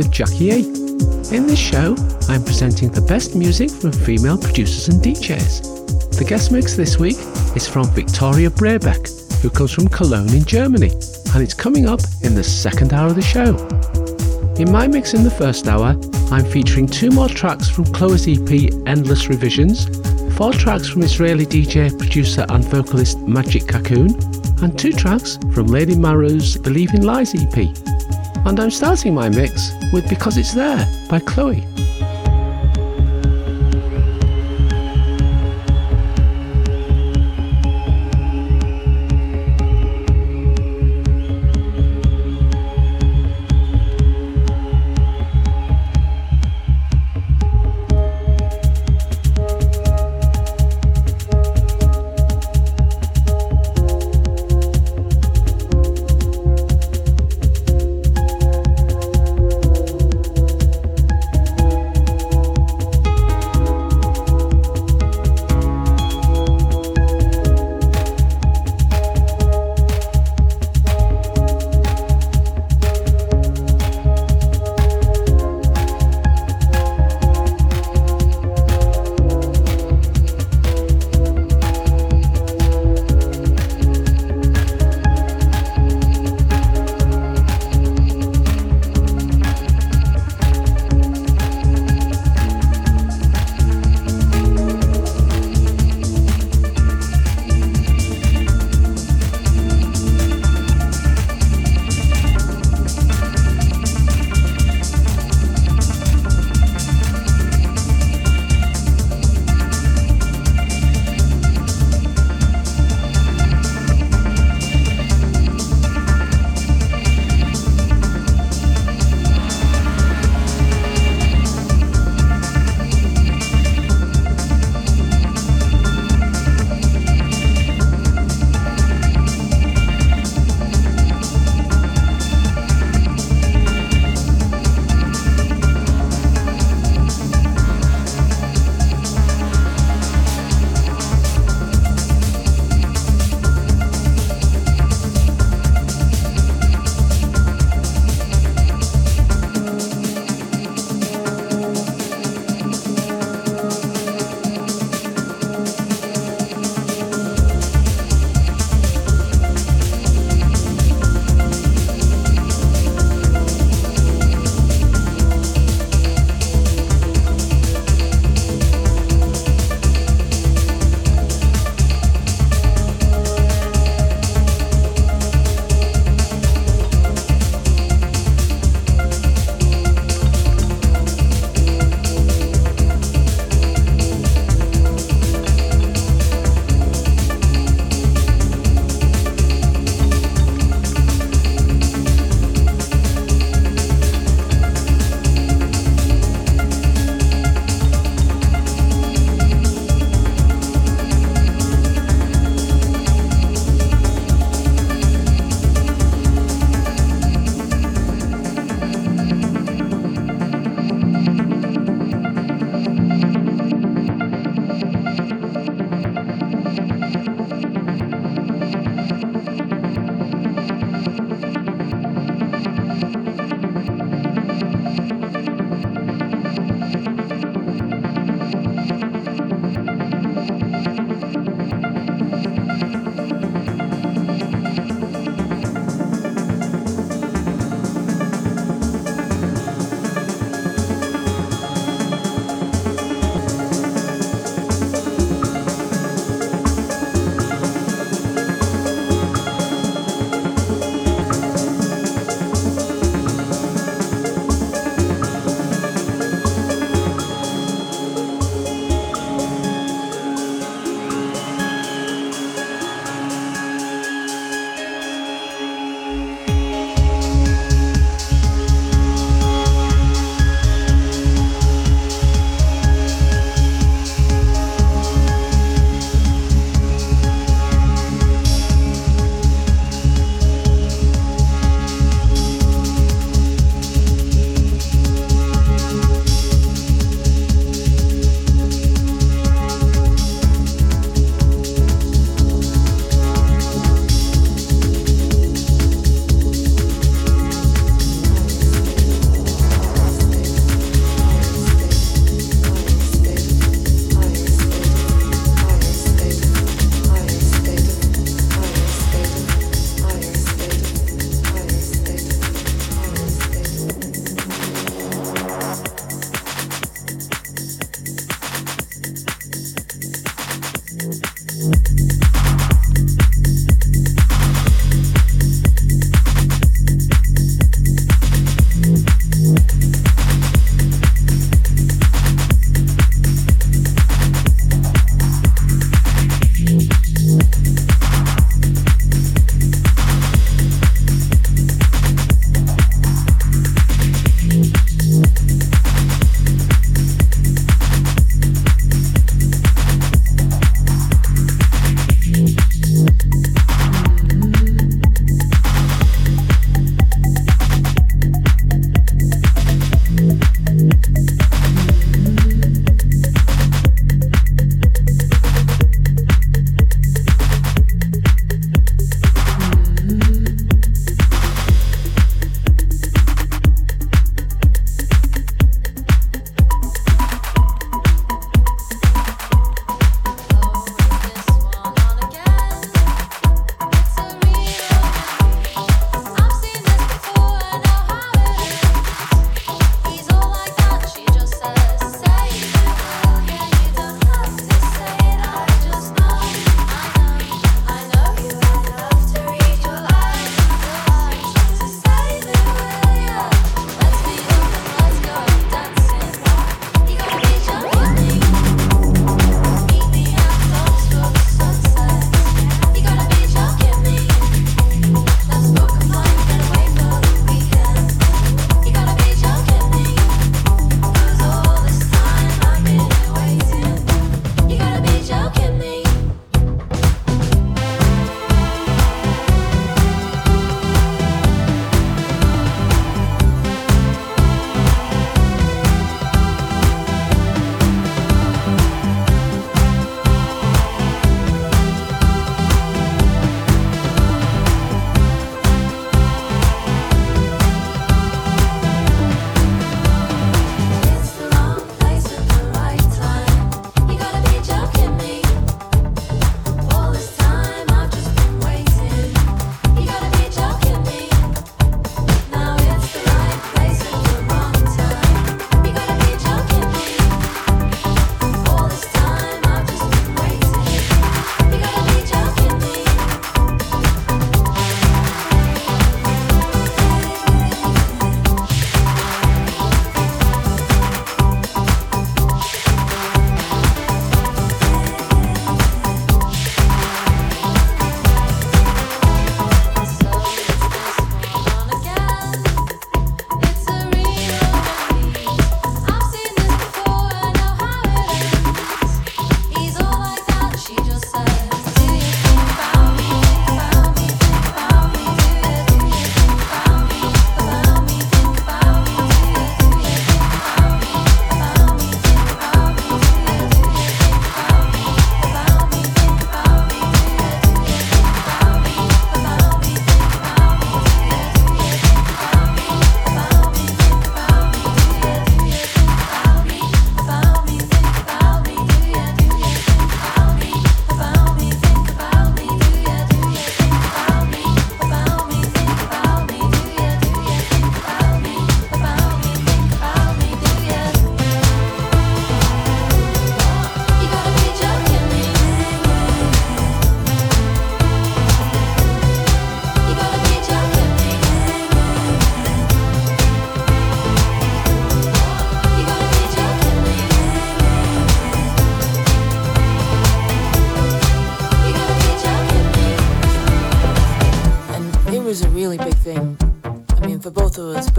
With Jackie A. In this show, I'm presenting the best music from female producers and DJs. The guest mix this week is from Victoria Brebeck, who comes from Cologne in Germany, and it's coming up in the second hour of the show. In my mix in the first hour, I'm featuring two more tracks from Chloe's EP Endless Revisions, four tracks from Israeli DJ, producer, and vocalist Magic Cocoon, and two tracks from Lady Maru's Believe in Lies EP. And I'm starting my mix with Because It's There by Chloe.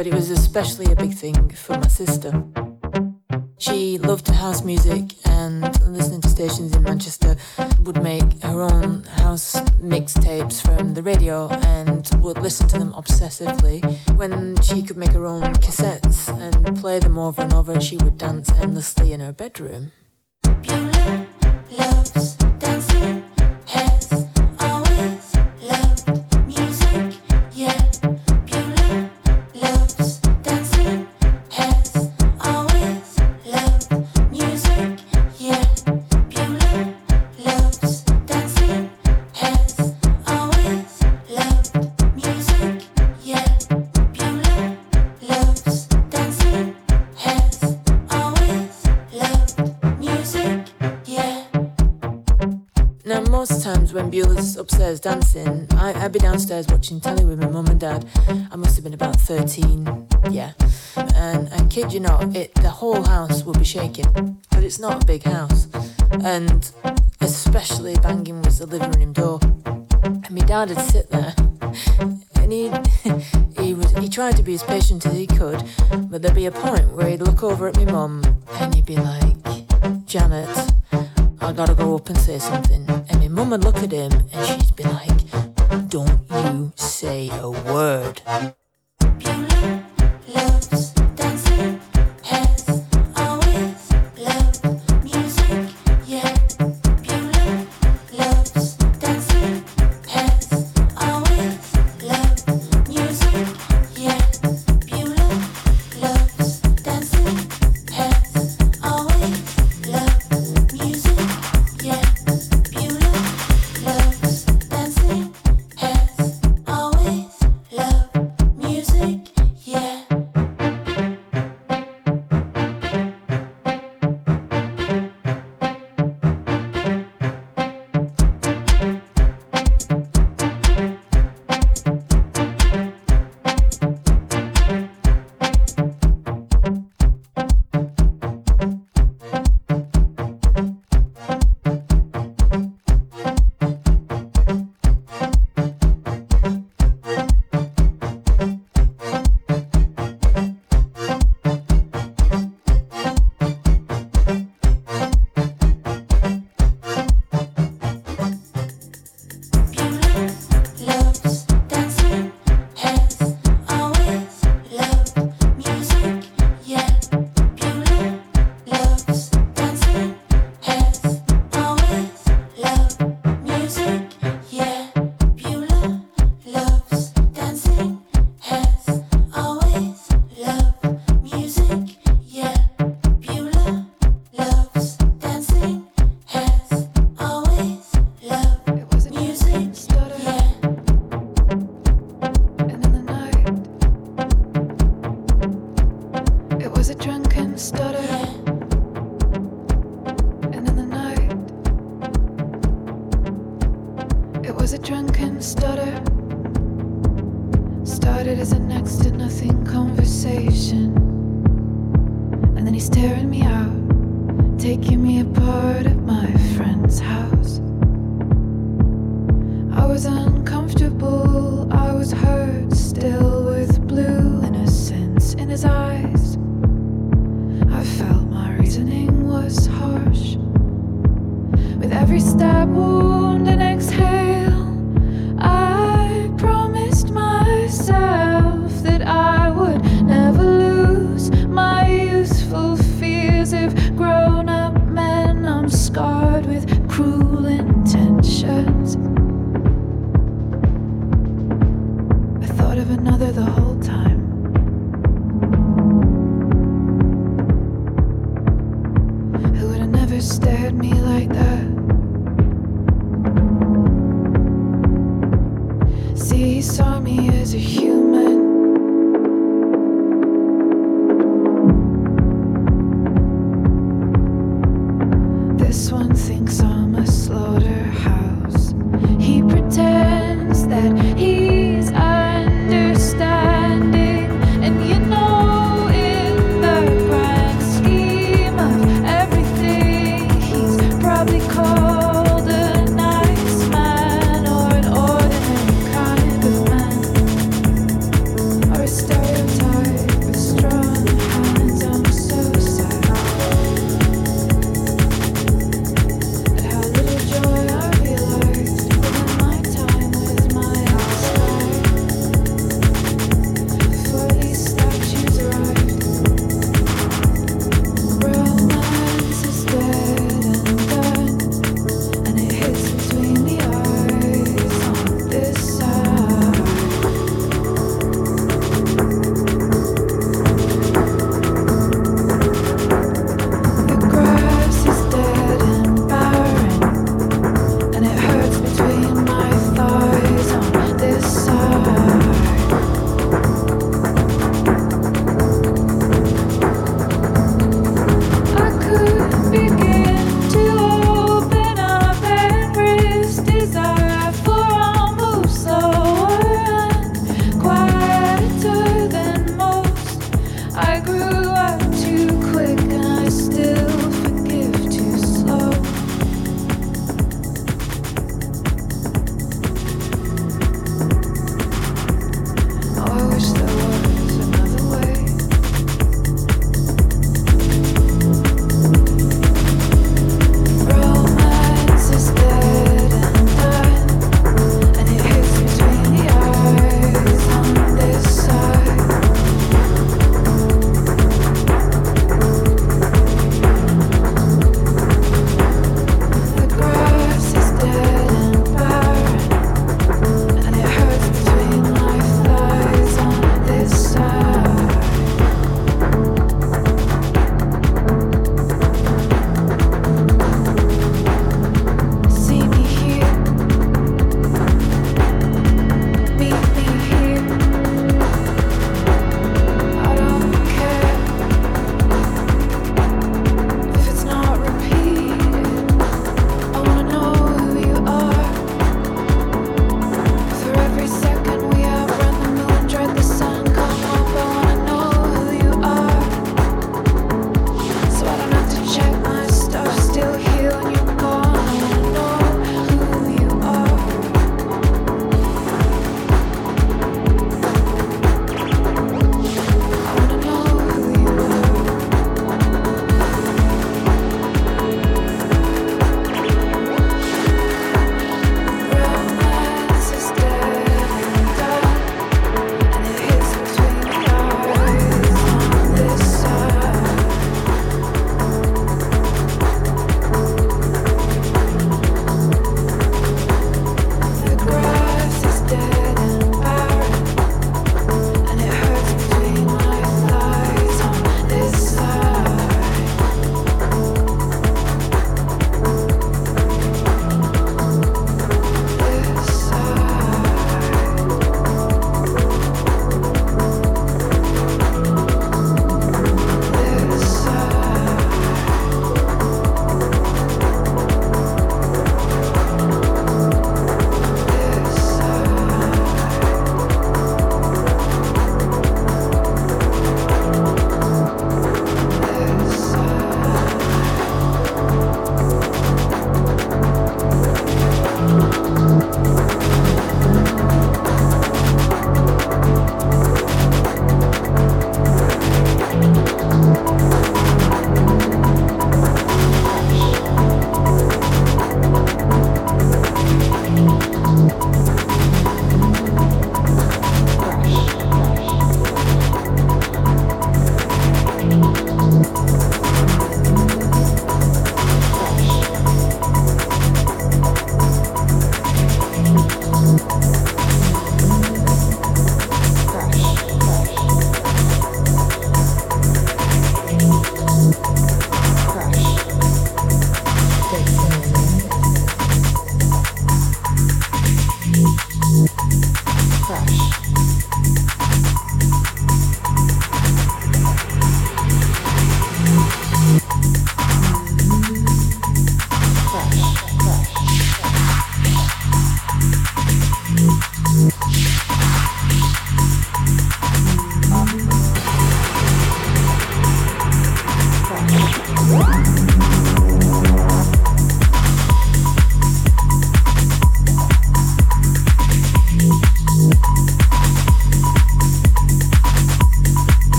But it was especially a big thing for my sister. She loved house music tried to be as patient as he could, but there'd be a point where he'd look over at me mum and he'd be like, Janet, I gotta go up and say something. And my mum would look at him and she'd be like, Don't you say a word.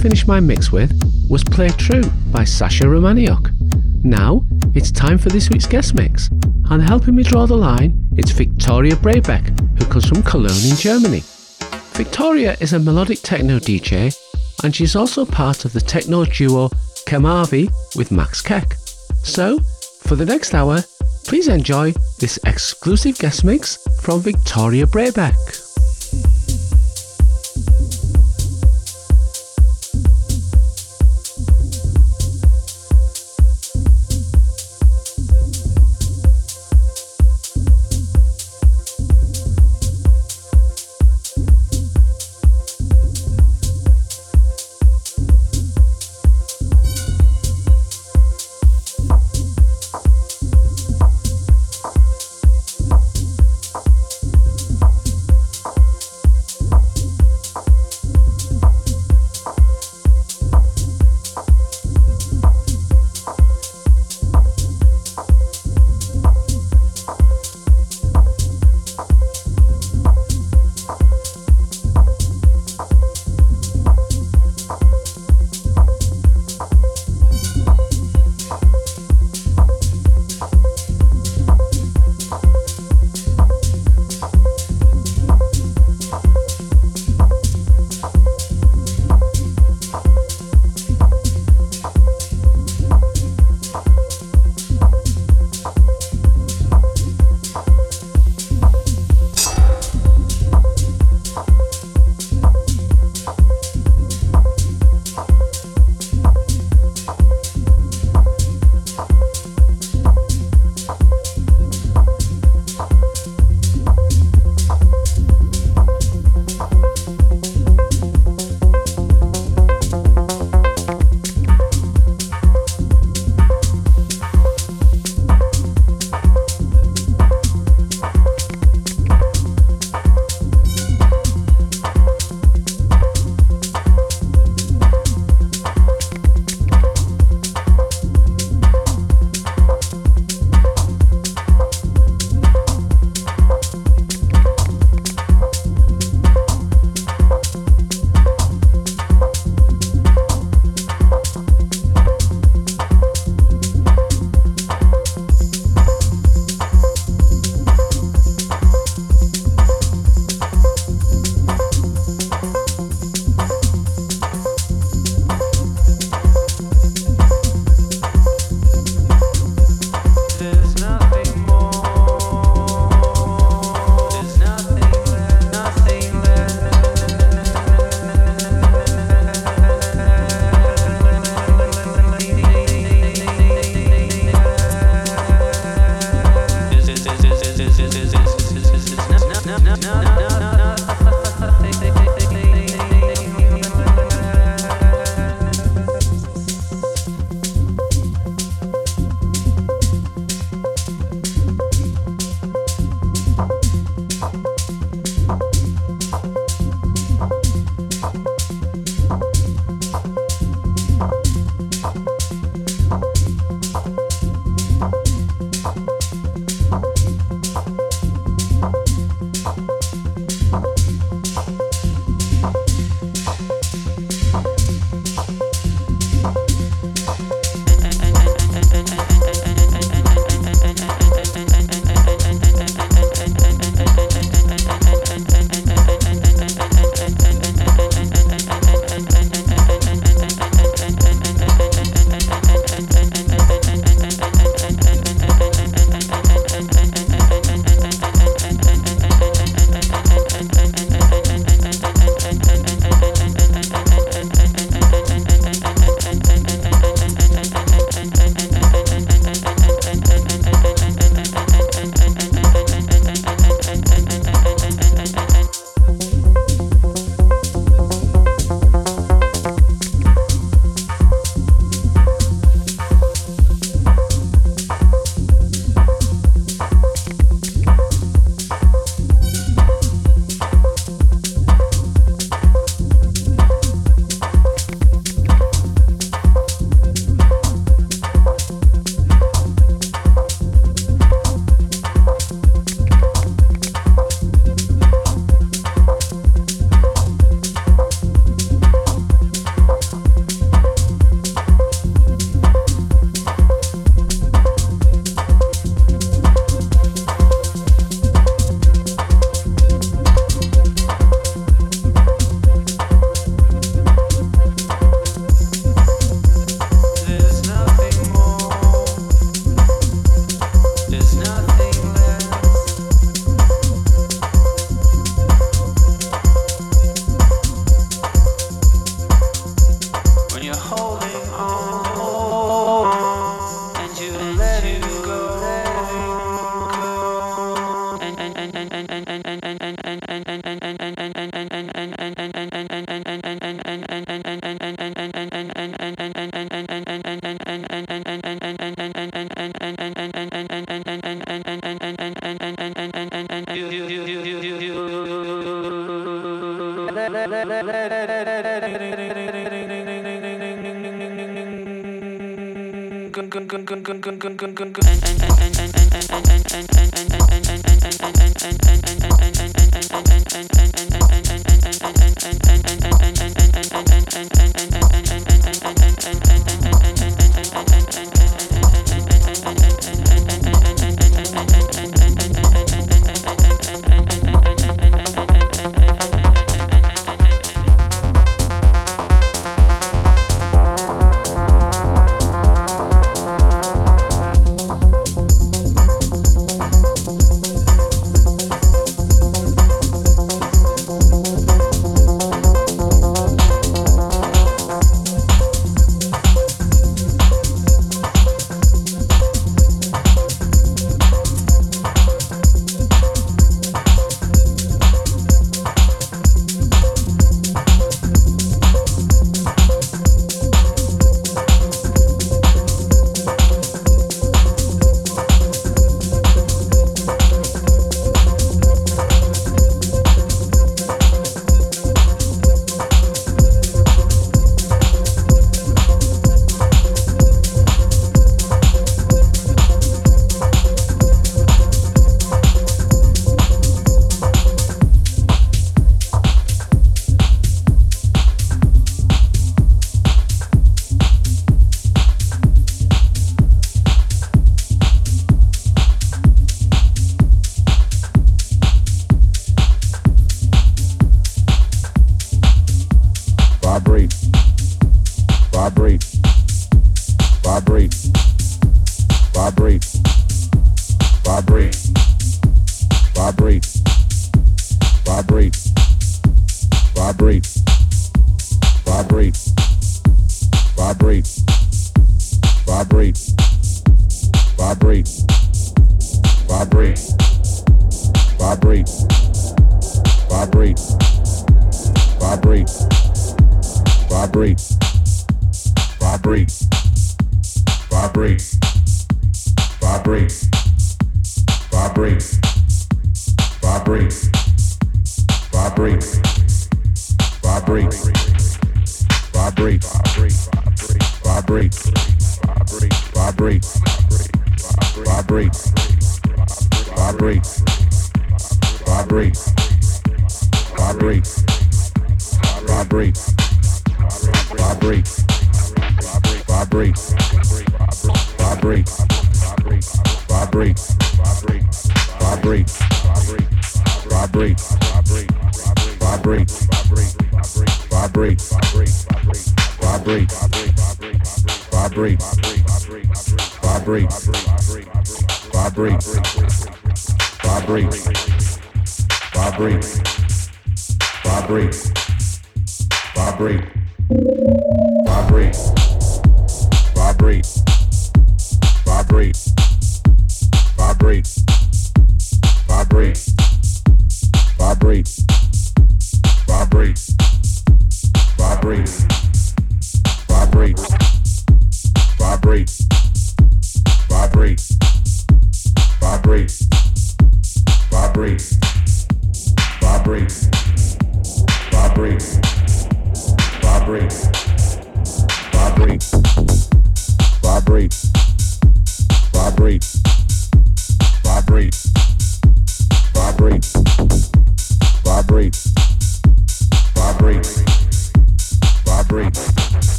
Finished my mix with was Play True by Sasha Romaniuk. Now, it's time for this week's guest mix, and helping me draw the line, it's Victoria Braybeck, who comes from Cologne in Germany. Victoria is a melodic techno DJ, and she's also part of the techno duo Kemavi with Max Keck. So, for the next hour, please enjoy this exclusive guest mix from Victoria Braybeck.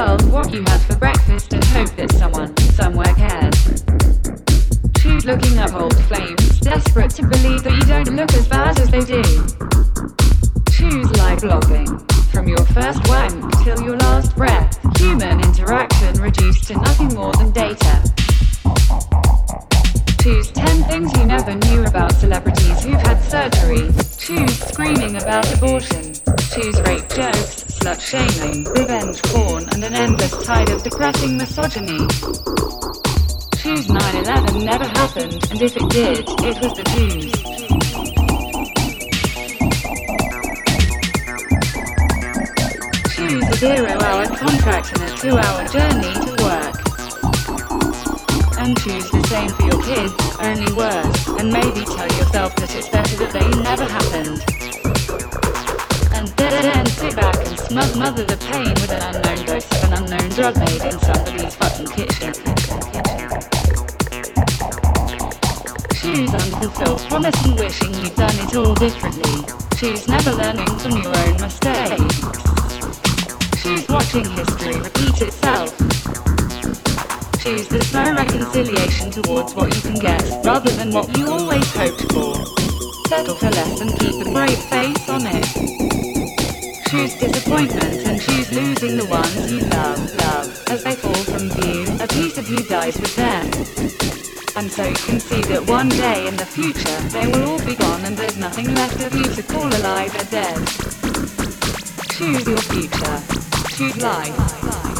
World what you had for breakfast and hope that someone, somewhere cares. Choose looking up old flames, desperate to believe that you don't look as bad as they do. Choose live blogging. From your first wank till your last breath, human interaction reduced to nothing more than data. Choose 10 things you never knew about celebrities who've had surgery. Choose screaming about abortion. Choose rape jokes, slut shaming, revenge porn, and an endless tide of depressing misogyny. Choose 9-11 never happened, and if it did, it was the Jews. Choose a zero-hour contract and a two-hour journey to work. And choose the same for your kids, only worse, and maybe tell yourself that it's better that they never happened and then sit back and smother the pain with an unknown dose of an unknown drug made in somebody's fucking kitchen. Choose unfulfilled promise and wishing you'd done it all differently. Choose never learning from your own mistakes. Choose watching history repeat itself. Choose the slow reconciliation towards what you can get, rather than what you always hoped for. Settle for less and keep a brave face on it. Choose disappointment and choose losing the ones you love, love. As they fall from view, a piece of you dies with them. And so you can see that one day in the future, they will all be gone and there's nothing left of you to call alive or dead. Choose your future. Choose life.